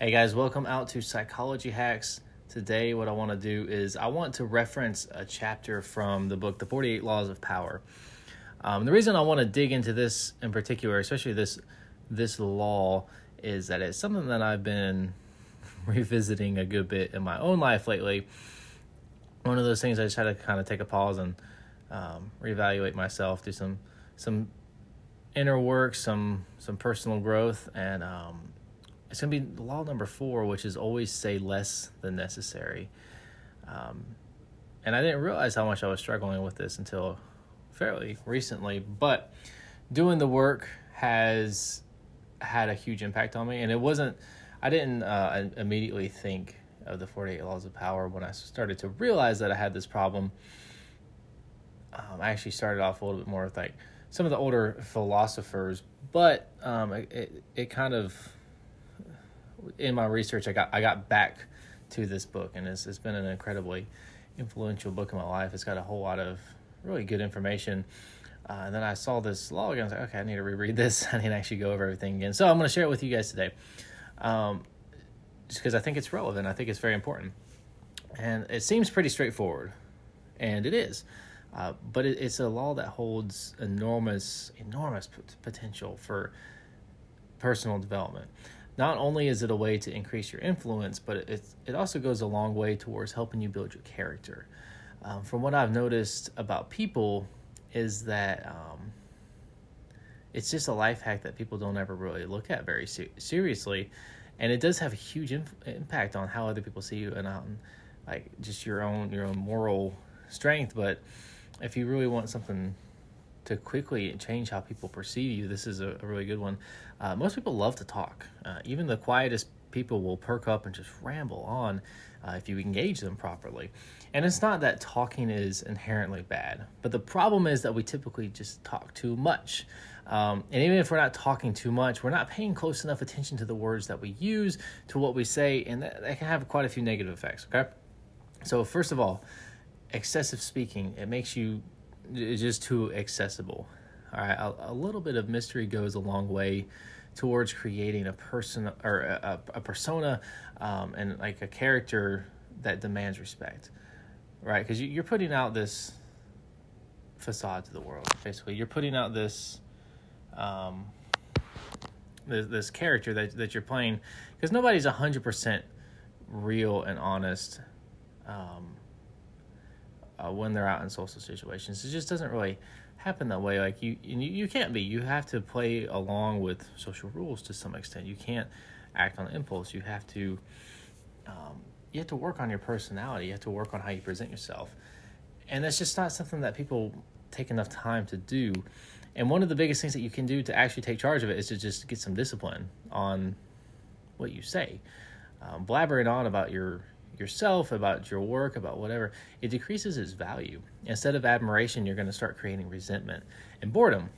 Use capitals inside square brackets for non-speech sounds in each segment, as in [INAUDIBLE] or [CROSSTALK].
Hey guys, welcome out to Psychology Hacks. Today, what I want to do is I want to reference a chapter from the book, The 48 Laws of Power. Um, the reason I want to dig into this in particular, especially this this law, is that it's something that I've been [LAUGHS] revisiting a good bit in my own life lately. One of those things I just had to kind of take a pause and um, reevaluate myself, do some some inner work, some some personal growth, and um, it's going to be law number four, which is always say less than necessary. Um, and I didn't realize how much I was struggling with this until fairly recently. But doing the work has had a huge impact on me. And it wasn't, I didn't uh, immediately think of the 48 Laws of Power when I started to realize that I had this problem. Um, I actually started off a little bit more with like some of the older philosophers, but um, it, it, it kind of in my research, I got I got back to this book, and it's it's been an incredibly influential book in my life. It's got a whole lot of really good information. Uh, and then I saw this log, and I was like, okay, I need to reread this. [LAUGHS] I need to actually go over everything again. So I'm going to share it with you guys today, um, just because I think it's relevant. I think it's very important, and it seems pretty straightforward, and it is. Uh, but it, it's a law that holds enormous, enormous potential for personal development not only is it a way to increase your influence, but it, it also goes a long way towards helping you build your character. Um, from what I've noticed about people, is that um, it's just a life hack that people don't ever really look at very ser- seriously, and it does have a huge inf- impact on how other people see you and on like just your own your own moral strength. But if you really want something to quickly change how people perceive you, this is a, a really good one. Uh, most people love to talk. Uh, even the quietest people will perk up and just ramble on uh, if you engage them properly. And it's not that talking is inherently bad, but the problem is that we typically just talk too much. Um, and even if we're not talking too much, we're not paying close enough attention to the words that we use, to what we say, and that, that can have quite a few negative effects. Okay. So, first of all, excessive speaking, it makes you is just too accessible. All right, a, a, little bit of mystery goes a long way towards creating a person or a, a persona um, and like a character that demands respect, right? Because you, are putting out this facade to the world. Basically, you're putting out this um, this, this character that that you're playing because nobody's hundred percent real and honest. Um, uh, when they're out in social situations. It just doesn't really happen that way. Like you, you, you can't be. You have to play along with social rules to some extent. You can't act on impulse. You have to, um, you have to work on your personality. You have to work on how you present yourself, and that's just not something that people take enough time to do. And one of the biggest things that you can do to actually take charge of it is to just get some discipline on what you say. Um, blabbering on about your yourself, about your work, about whatever, it decreases its value. Instead of admiration, you're going to start creating resentment and boredom.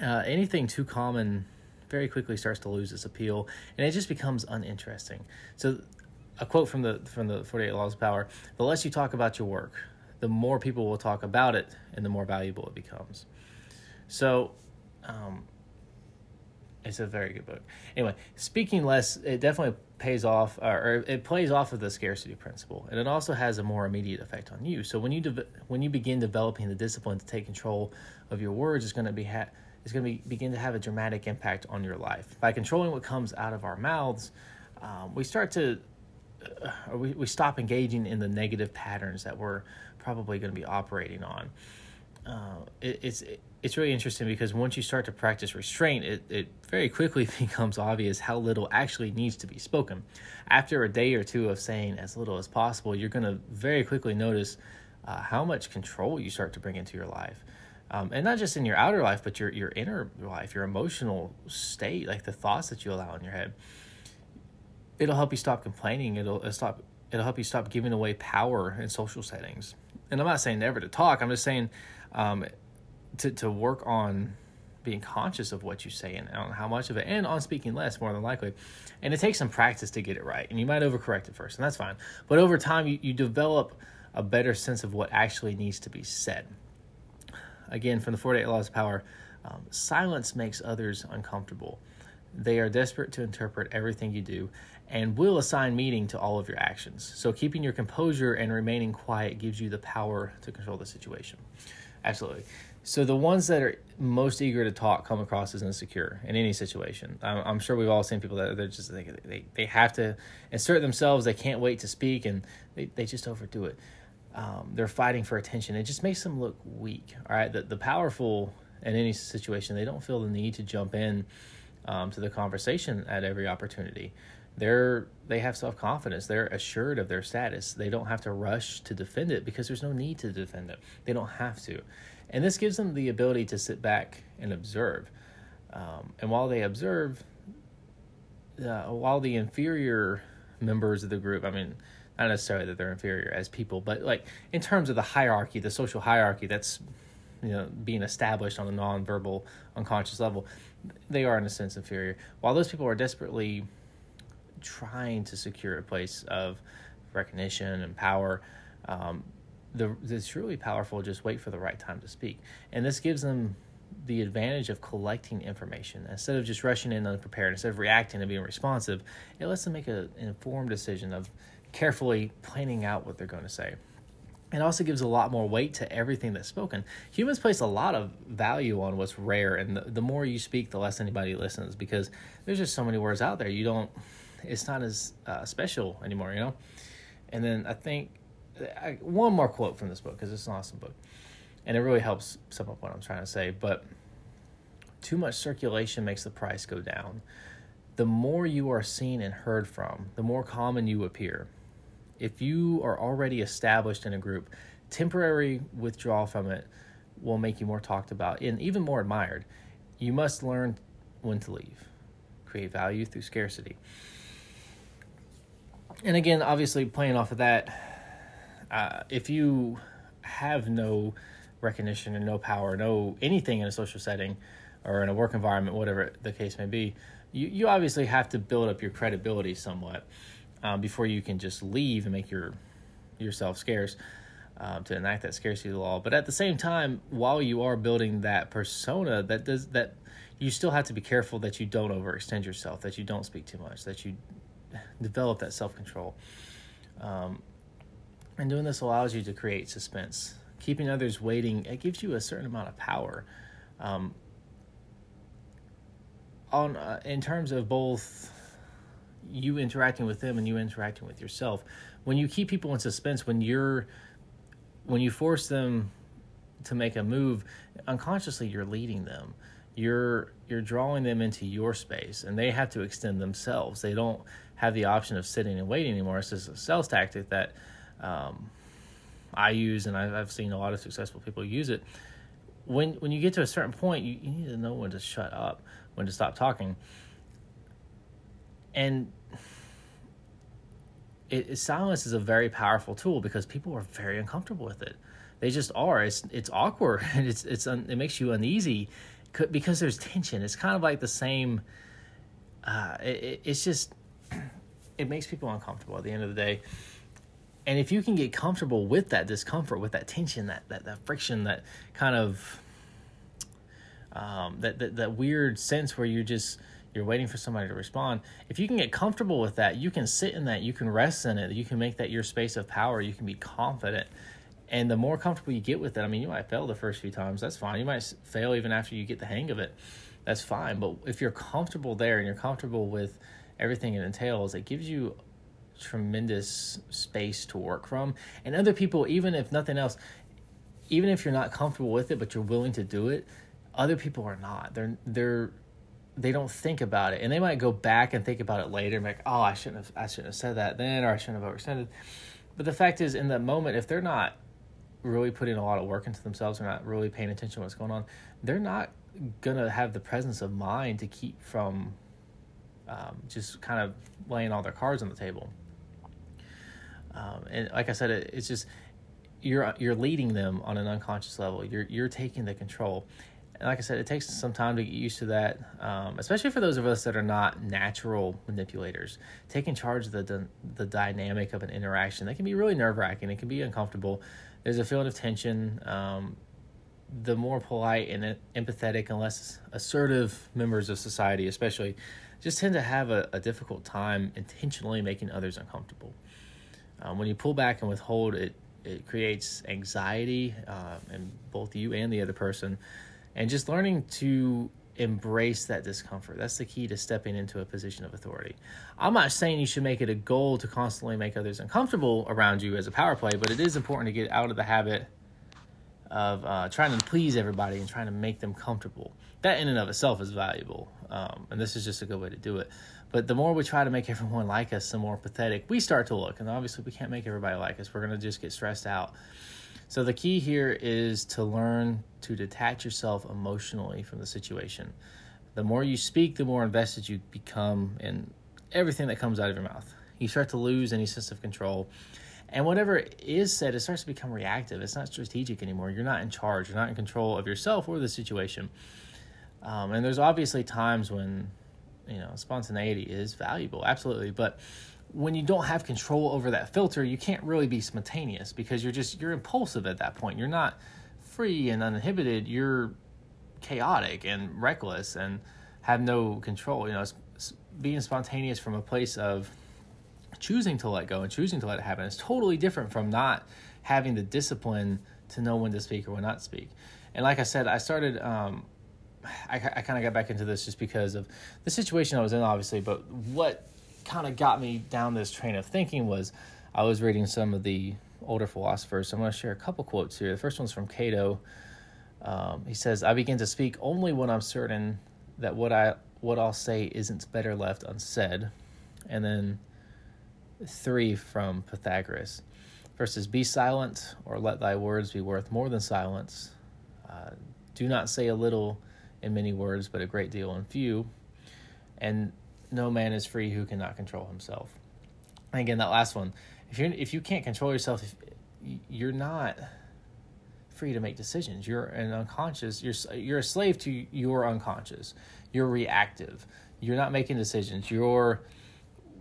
Uh, anything too common very quickly starts to lose its appeal, and it just becomes uninteresting. So, a quote from the from the 48 Laws of Power: "The less you talk about your work, the more people will talk about it, and the more valuable it becomes." So, um, it's a very good book. Anyway, speaking less, it definitely pays off, or it plays off of the scarcity principle, and it also has a more immediate effect on you. So when you de- when you begin developing the discipline to take control of your words, it's going to be ha- it's going to be, begin to have a dramatic impact on your life. By controlling what comes out of our mouths, um, we start to uh, we, we stop engaging in the negative patterns that we're probably going to be operating on. Uh, it, it's it, it's really interesting because once you start to practice restraint, it, it very quickly [LAUGHS] becomes obvious how little actually needs to be spoken. After a day or two of saying as little as possible, you're going to very quickly notice uh, how much control you start to bring into your life. Um, and not just in your outer life, but your, your inner life, your emotional state, like the thoughts that you allow in your head. It'll help you stop complaining. It'll, it'll stop. It'll help you stop giving away power in social settings. And I'm not saying never to talk. I'm just saying um, to to work on being conscious of what you say and on how much of it, and on speaking less, more than likely. And it takes some practice to get it right, and you might overcorrect at first, and that's fine. But over time, you, you develop a better sense of what actually needs to be said. Again, from the 48 Laws of Power, um, silence makes others uncomfortable. They are desperate to interpret everything you do and will assign meaning to all of your actions. So, keeping your composure and remaining quiet gives you the power to control the situation. Absolutely. So, the ones that are most eager to talk come across as insecure in any situation. I'm, I'm sure we've all seen people that they're just they, they, they have to insert themselves, they can't wait to speak, and they, they just overdo it. Um, they're fighting for attention. It just makes them look weak. All right. The, the powerful in any situation, they don't feel the need to jump in um, to the conversation at every opportunity they're they have self confidence. They're assured of their status. They don't have to rush to defend it because there's no need to defend it. They don't have to, and this gives them the ability to sit back and observe. Um, and while they observe, uh, while the inferior members of the group, I mean, not necessarily that they're inferior as people, but like in terms of the hierarchy, the social hierarchy that's you know being established on a non-verbal, unconscious level, they are in a sense inferior. While those people are desperately trying to secure a place of recognition and power, um, the, it's truly powerful. Just wait for the right time to speak, and this gives them the advantage of collecting information instead of just rushing in unprepared. Instead of reacting and being responsive, it lets them make a, an informed decision of carefully planning out what they're going to say. It also gives a lot more weight to everything that's spoken. Humans place a lot of value on what's rare, and the, the more you speak, the less anybody listens because there's just so many words out there. You don't it's not as uh, special anymore, you know. And then I think I, one more quote from this book because it's an awesome book, and it really helps sum up what I'm trying to say. But too much circulation makes the price go down. The more you are seen and heard from, the more common you appear. If you are already established in a group, temporary withdrawal from it will make you more talked about and even more admired. You must learn when to leave. Create value through scarcity and again, obviously, playing off of that, uh, if you have no recognition and no power, no anything in a social setting or in a work environment, whatever the case may be, you, you obviously have to build up your credibility somewhat um, before you can just leave and make your yourself scarce um, to enact that scarcity law. But at the same time, while you are building that persona, that does that you still have to be careful that you don't overextend yourself, that you don't speak too much, that you develop that self control. Um, and doing this allows you to create suspense. Keeping others waiting, it gives you a certain amount of power. Um, on uh, in terms of both you interacting with them and you interacting with yourself, when you keep people in suspense, when you're when you force them to make a move, unconsciously you're leading them. You're you're drawing them into your space, and they have to extend themselves. They don't have the option of sitting and waiting anymore. It's just a sales tactic that um, I use, and I've, seen a lot of successful people use it. When when you get to a certain point, you, you need to know when to shut up, when to stop talking, and it, silence is a very powerful tool because people are very uncomfortable with it. They just are. It's it's awkward and [LAUGHS] it's it's un, it makes you uneasy because there's tension. It's kind of like the same. Uh, it, it's just [CLEARS THROAT] it makes people uncomfortable at the end of the day. And if you can get comfortable with that discomfort, with that tension, that that, that friction, that kind of um, that, that that weird sense where you just you're waiting for somebody to respond. If you can get comfortable with that, you can sit in that, you can rest in it, you can make that your space of power. You can be confident, and the more comfortable you get with it, I mean, you might fail the first few times. That's fine. You might fail even after you get the hang of it. That's fine. But if you're comfortable there and you're comfortable with everything it entails, it gives you tremendous space to work from. And other people, even if nothing else, even if you're not comfortable with it, but you're willing to do it, other people are not. They're they're they don't think about it, and they might go back and think about it later, and like, "Oh, I shouldn't have, I shouldn't have said that then, or I shouldn't have overextended." But the fact is, in that moment, if they're not really putting a lot of work into themselves, they're not really paying attention to what's going on, they're not gonna have the presence of mind to keep from um, just kind of laying all their cards on the table. Um, and like I said, it, it's just you're you're leading them on an unconscious level. You're you're taking the control. And like I said, it takes some time to get used to that, um, especially for those of us that are not natural manipulators. Taking charge of the the dynamic of an interaction that can be really nerve wracking. It can be uncomfortable. There's a feeling of tension. Um, the more polite and empathetic and less assertive members of society, especially, just tend to have a, a difficult time intentionally making others uncomfortable. Um, when you pull back and withhold, it it creates anxiety uh, in both you and the other person, and just learning to embrace that discomfort. That's the key to stepping into a position of authority. I'm not saying you should make it a goal to constantly make others uncomfortable around you as a power play, but it is important to get out of the habit of uh, trying to please everybody and trying to make them comfortable. That in and of itself is valuable, um, and this is just a good way to do it. But the more we try to make everyone like us, the more pathetic we start to look. And obviously, we can't make everybody like us. We're going to just get stressed out. So the key here is to learn to detach yourself emotionally from the situation. The more you speak, the more invested you become in everything that comes out of your mouth. You start to lose any sense of control. And whatever is said, it starts to become reactive. It's not strategic anymore. You're not in charge. You're not in control of yourself or the situation. Um, and there's obviously times when, you know, spontaneity is valuable, absolutely. But when you don't have control over that filter, you can't really be spontaneous because you're just you're impulsive at that point. You're not free and uninhibited. You're chaotic and reckless and have no control. You know, being spontaneous from a place of choosing to let go and choosing to let it happen is totally different from not having the discipline to know when to speak or when not to speak. And like I said, I started. Um, I, I kind of got back into this just because of the situation I was in, obviously. But what kind of got me down this train of thinking was I was reading some of the older philosophers. So I'm going to share a couple quotes here. The first one's from Cato. Um, he says, "I begin to speak only when I'm certain that what I what I'll say isn't better left unsaid." And then three from Pythagoras. Is, "Be silent, or let thy words be worth more than silence. Uh, do not say a little in many words, but a great deal in few." And no man is free who cannot control himself. And again, that last one, if you if you can't control yourself, you're not free to make decisions. You're an unconscious. You're you're a slave to your unconscious. You're reactive. You're not making decisions. You're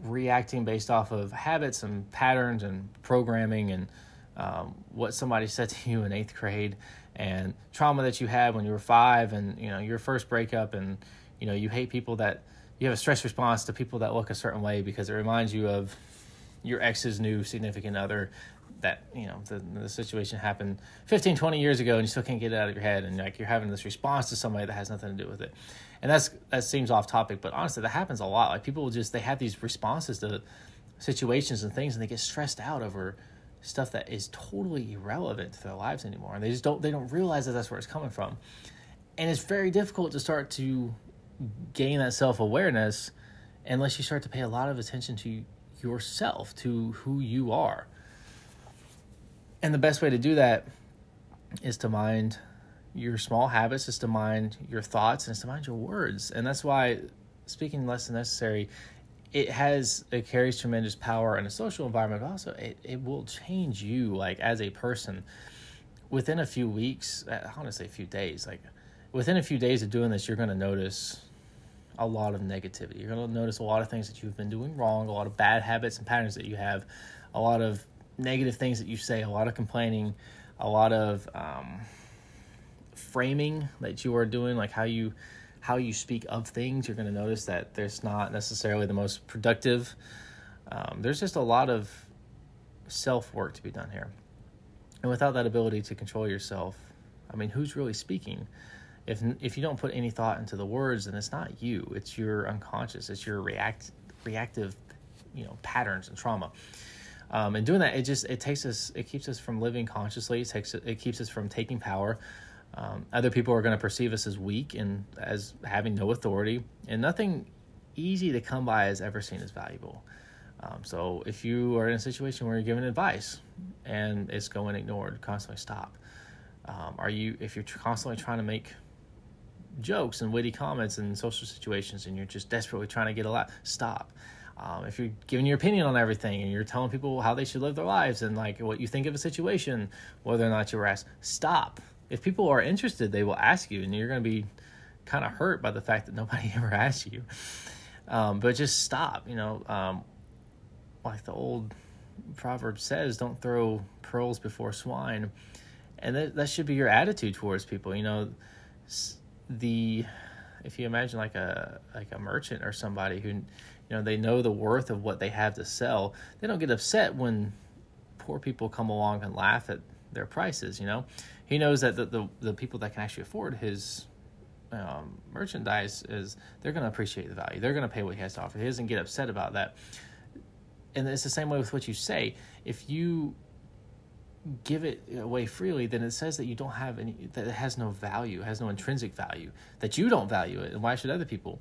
reacting based off of habits and patterns and programming and um, what somebody [LAUGHS] said to you in eighth grade and trauma that you had when you were five and you know your first breakup and you know you hate people that you have a stress response to people that look a certain way because it reminds you of your ex's new significant other that you know the, the situation happened 15 20 years ago and you still can't get it out of your head and like you're having this response to somebody that has nothing to do with it. And that's that seems off topic but honestly that happens a lot. Like people just they have these responses to situations and things and they get stressed out over stuff that is totally irrelevant to their lives anymore. And they just don't they don't realize that that's where it's coming from. And it's very difficult to start to gain that self awareness unless you start to pay a lot of attention to yourself, to who you are. And the best way to do that is to mind your small habits, is to mind your thoughts, and is to mind your words. And that's why speaking less than necessary, it has it carries tremendous power in a social environment, but also it, it will change you like as a person within a few weeks, uh, I want to say a few days, like within a few days of doing this, you're going to notice a lot of negativity. You're going to notice a lot of things that you've been doing wrong, a lot of bad habits and patterns that you have, a lot of negative things that you say, a lot of complaining, a lot of um, framing that you are doing, like how you how you speak of things. You're going to notice that there's not necessarily the most productive. Um, there's just a lot of self work to be done here, and without that ability to control yourself, I mean, who's really speaking? If if you don't put any thought into the words then it's not you. It's your unconscious. It's your react reactive you know patterns and trauma. Um, and doing that it just it takes us it keeps us from living consciously. It takes it keeps us from taking power. Um, other people are going to perceive us as weak and as having no authority and nothing easy to come by is ever seen as valuable. Um, so if you are in a situation where you're giving advice and it's going ignored constantly stop. Um, are you if you're constantly trying to make jokes and witty comments and social situations and you're just desperately trying to get a lot, stop. Um, if you're giving your opinion on everything and you're telling people how they should live their lives and like what you think of a situation, whether or not you were asked, stop. If people are interested, they will ask you, and you're going to be kind of hurt by the fact that nobody [LAUGHS] ever asked you. Um, but just stop. You know, um, like the old proverb says, don't throw pearls before swine, and that that should be your attitude towards people. You know the if you imagine like a like a merchant or somebody who, you know, they know the worth of what they have to sell, they don't get upset when poor people come along and laugh at their prices. You know, he knows that the the, the people that can actually afford his um, merchandise is they're going to appreciate the value. They're going to pay what he has to offer. He doesn't get upset about that. And it's the same way with what you say. If you give it away freely, then it says that you don't have any, that it has no value, has no intrinsic value, that you don't value it. And why should other people?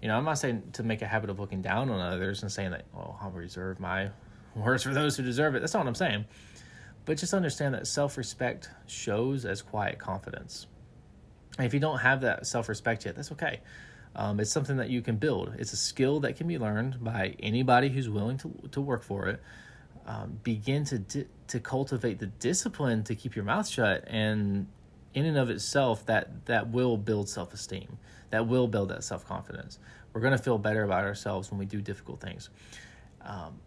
You know, I'm not saying to make a habit of looking down on others and saying that, oh, I'll reserve my words for those who deserve it. That's not what I'm saying. But just understand that self respect shows as quiet confidence. And if you don't have that self respect yet, that's okay. Um, it's something that you can build. It's a skill that can be learned by anybody who's willing to to work for it. Um, begin to di- to cultivate the discipline to keep your mouth shut, and in and of itself, that that will build self esteem. That will build that self confidence. We're going to feel better about ourselves when we do difficult things. Um,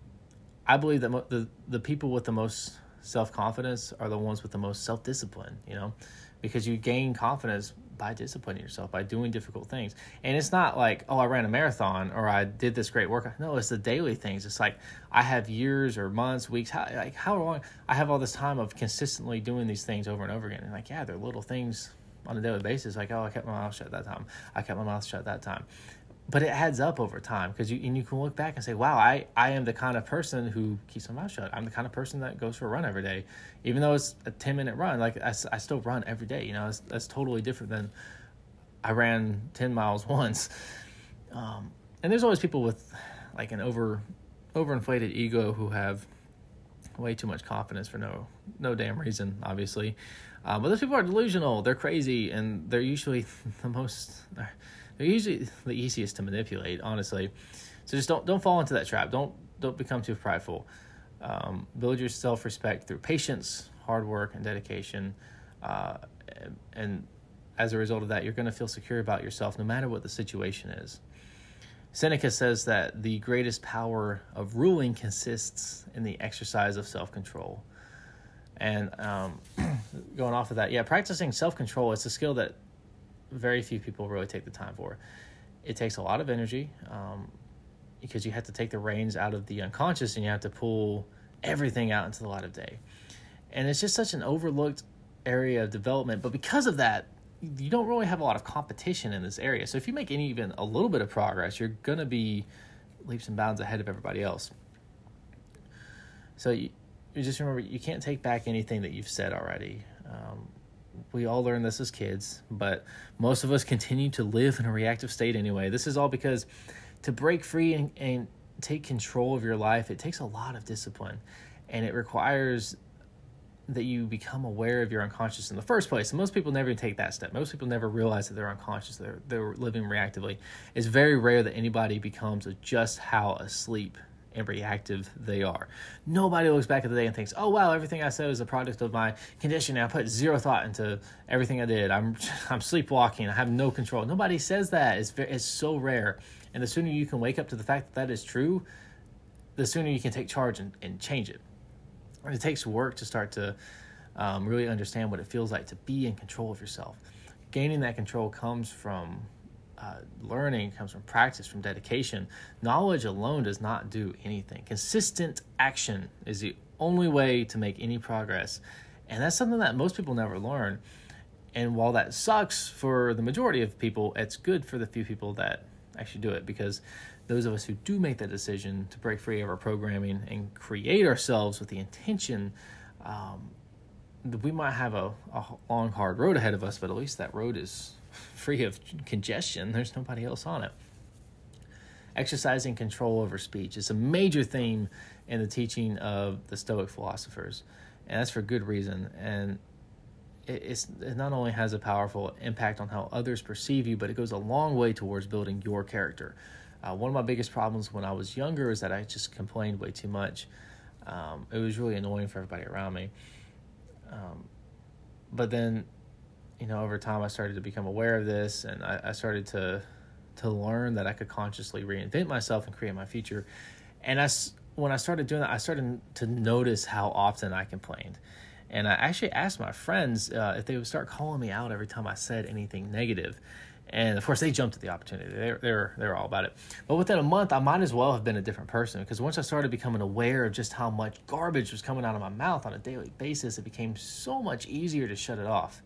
I believe that mo- the the people with the most self confidence are the ones with the most self discipline. You know, because you gain confidence by disciplining yourself by doing difficult things. And it's not like oh i ran a marathon or i did this great work no it's the daily things. It's like i have years or months weeks how like how long? I have all this time of consistently doing these things over and over again. And like yeah they're little things on a daily basis. Like oh i kept my mouth shut that time. I kept my mouth shut that time but it adds up over time because you and you can look back and say, "Wow, I I am the kind of person who keeps my mouth shut. I'm the kind of person that goes for a run every day, even though it's a ten minute run. Like I, I still run every day. You know, that's, totally different than I ran ten miles [LAUGHS] once. Um, and there's always people with like an over overinflated ego who have way too much confidence for no no damn reason, obviously. Um, but those people are delusional. They're crazy, and they're usually [LAUGHS] the most. They're, they're usually the easiest to manipulate, honestly. So just don't don't fall into that trap. Don't don't become too prideful. Um, build your self respect through patience, hard work, and dedication. Uh, and as a result of that, you're going to feel secure about yourself no matter what the situation is. Seneca says that the greatest power of ruling consists in the exercise of self control. And um, [CLEARS THROAT] going off of that, yeah, practicing self control is a skill that very few people really take the time for. It takes a lot of energy um, because you have to take the reins out of the unconscious and you have to pull everything out into the light of day. And it's just such an overlooked area of development. But because of that, you don't really have a lot of competition in this area. So if you make any even a little bit of progress, you're going to be leaps and bounds ahead of everybody else. So you, you just remember you can't take back anything that you've said already. Um, we all learn this as kids, but most of us continue to live in a reactive state anyway. This is all because to break free and, and take control of your life, it takes a lot of discipline and it requires that you become aware of your unconscious in the first place. And most people never take that step. Most people never realize that they're unconscious, they're, they're living reactively. It's very rare that anybody becomes just how asleep and reactive they are. Nobody looks back at the day and thinks, "Oh wow, everything I said is a product of my conditioning. I put zero thought into everything I did. I'm [LAUGHS] I'm sleepwalking. I have no control." Nobody says that. It's very, it's so rare. And the sooner you can wake up to the fact that that is true, the sooner you can take charge and, and change it. And it takes work to start to um, really understand what it feels like to be in control of yourself. Gaining that control comes from uh, learning comes from practice, from dedication. Knowledge alone does not do anything. Consistent action is the only way to make any progress. And that's something that most people never learn. And while that sucks for the majority of people, it's good for the few people that actually do it because those of us who do make that decision to break free of our programming and create ourselves with the intention, um, we might have a, a long, hard road ahead of us, but at least that road is free of congestion. There's nobody else on it. Exercising control over speech is a major theme in the teaching of the Stoic philosophers, and that's for good reason. And it's, it not only has a powerful impact on how others perceive you, but it goes a long way towards building your character. Uh, one of my biggest problems when I was younger is that I just complained way too much. Um, it was really annoying for everybody around me. Um, but then you know, over time I started to become aware of this and I, I started to to learn that I could consciously reinvent myself and create my future. And I, when I started doing that, I started to notice how often I complained. And I actually asked my friends uh, if they would start calling me out every time I said anything negative. And of course, they jumped at the opportunity. They're they're they're all about it. But within a month, I might as well have been a different person because once I started becoming aware of just how much garbage was coming out of my mouth on a daily basis, it became so much easier to shut it off.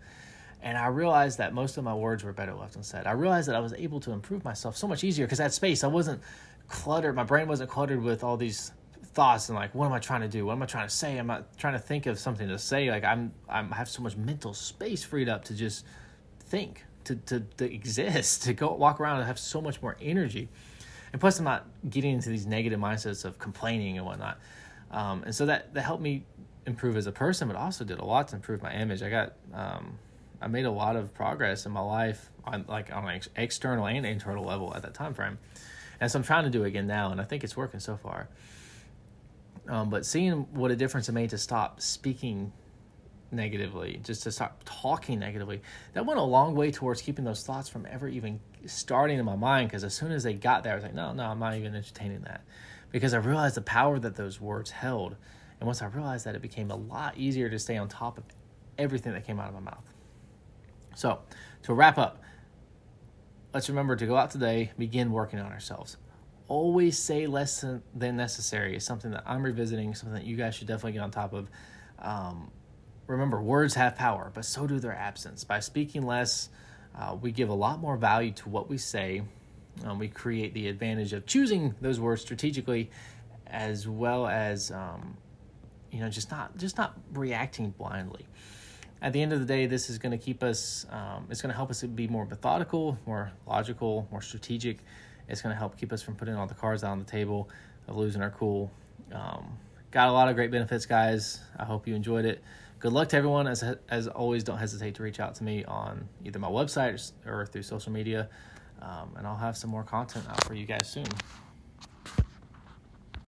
And I realized that most of my words were better left unsaid. I realized that I was able to improve myself so much easier because that space I wasn't cluttered. My brain wasn't cluttered with all these thoughts and like, what am I trying to do? What am I trying to say? I'm not trying to think of something to say. Like I'm, I'm I have so much mental space freed up to just think, to, to, to exist, to go walk around and have so much more energy. And plus, I'm not getting into these negative mindsets of complaining and whatnot. Um, and so that, that helped me improve as a person, but also did a lot to improve my image. I got, um, I made a lot of progress in my life on like on an external and internal level at that time frame. And so I'm trying to do it again now, and I think it's working so far. Um, but seeing what a difference it made to stop speaking negatively, just to stop talking negatively, that went a long way towards keeping those thoughts from ever even starting in my mind. Because as soon as they got there, I was like, no, no, I'm not even entertaining that. Because I realized the power that those words held. And once I realized that, it became a lot easier to stay on top of everything that came out of my mouth. So, to wrap up, let's remember to go out today, begin working on ourselves. Always say less than necessary is something that I'm revisiting, something that you guys should definitely get on top of. Um, remember, words have power, but so do their absence. By speaking less, uh, we give a lot more value to what we say. Um, we create the advantage of choosing those words strategically, as well as um, you know just not just not reacting blindly at the end of the day, this is going to keep us, um, it's going to help us be more methodical, more logical, more strategic. It's going to help keep us from putting all the cards out on the table, of losing our cool. Um, got a lot of great benefits, guys. I hope you enjoyed it. Good luck to everyone. As, as always, don't hesitate to reach out to me on either my website or through social media. Um, and I'll have some more content out for you guys soon.